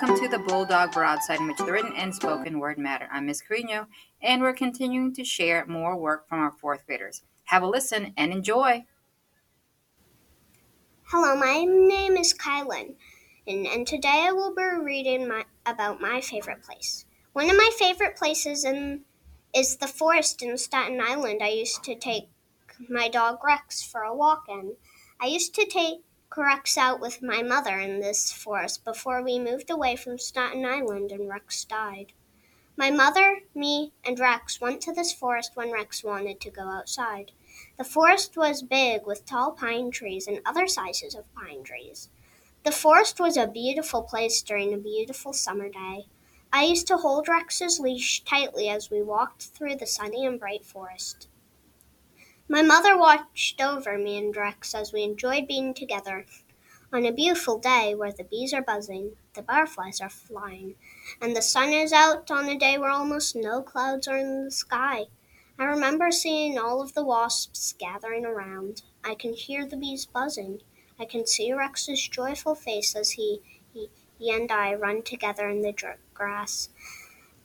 welcome to the Bulldog Broadside, in which the written and spoken word matter. I'm Ms. Carino, and we're continuing to share more work from our fourth graders. Have a listen and enjoy. Hello, my name is Kylan, and, and today I will be reading my, about my favorite place. One of my favorite places in, is the forest in Staten Island. I used to take my dog Rex for a walk in. I used to take Rex out with my mother in this forest before we moved away from Staten Island and Rex died. My mother, me, and Rex went to this forest when Rex wanted to go outside. The forest was big with tall pine trees and other sizes of pine trees. The forest was a beautiful place during a beautiful summer day. I used to hold Rex's leash tightly as we walked through the sunny and bright forest. My mother watched over me and Rex as we enjoyed being together. On a beautiful day where the bees are buzzing, the butterflies are flying, and the sun is out on a day where almost no clouds are in the sky, I remember seeing all of the wasps gathering around. I can hear the bees buzzing. I can see Rex's joyful face as he, he, he and I run together in the grass.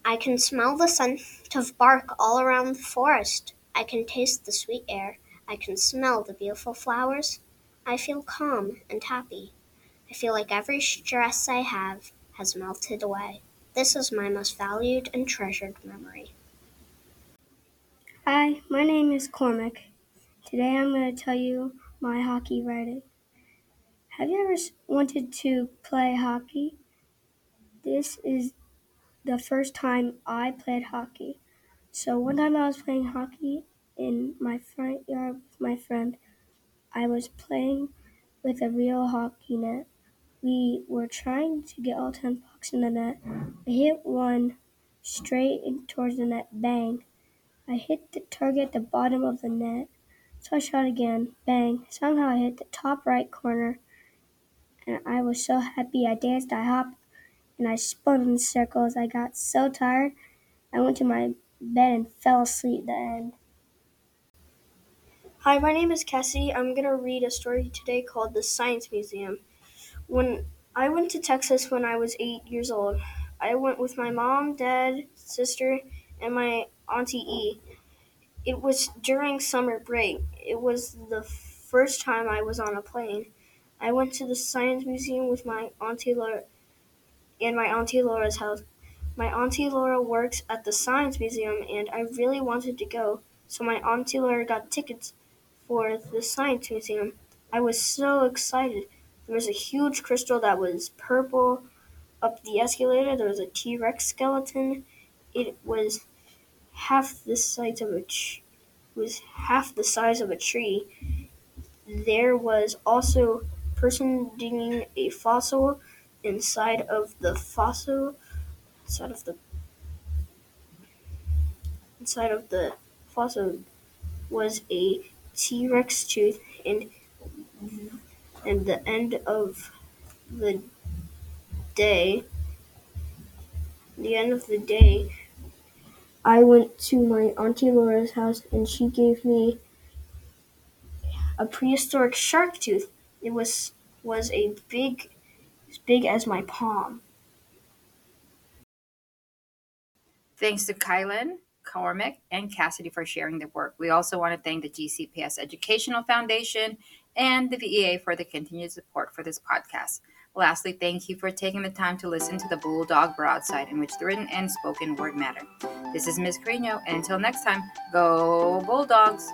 I can smell the scent of bark all around the forest. I can taste the sweet air. I can smell the beautiful flowers. I feel calm and happy. I feel like every stress I have has melted away. This is my most valued and treasured memory. Hi, my name is Cormac. Today I'm going to tell you my hockey writing. Have you ever wanted to play hockey? This is the first time I played hockey. So one time I was playing hockey in my front yard with my friend. I was playing with a real hockey net. We were trying to get all 10 pucks in the net. I hit one straight towards the net, bang. I hit the target the bottom of the net. So I shot again, bang. Somehow I hit the top right corner. And I was so happy. I danced, I hopped, and I spun in circles. I got so tired. I went to my bed and fell asleep the end. Hi, my name is Cassie. I'm going to read a story today called The Science Museum. When I went to Texas when I was eight years old, I went with my mom, dad, sister, and my Auntie E. It was during summer break. It was the first time I was on a plane. I went to the Science Museum with my Auntie Laura and my Auntie Laura's house. My Auntie Laura works at the Science Museum and I really wanted to go, so my Auntie Laura got tickets for the Science Museum. I was so excited. There was a huge crystal that was purple. Up the escalator, there was a T Rex skeleton. It was half the size of a was half the size of a tree. There was also a person digging a fossil inside of the fossil inside of the inside of the fossil was a T-Rex tooth and and the end of the day the end of the day I went to my auntie Laura's house and she gave me a prehistoric shark tooth. It was was a big as big as my palm. Thanks to Kylan, Cormac, and Cassidy for sharing their work. We also want to thank the GCPS Educational Foundation and the VEA for the continued support for this podcast. Lastly, thank you for taking the time to listen to the Bulldog Broadside, in which the written and spoken word matter. This is Ms. Carino, and until next time, go Bulldogs!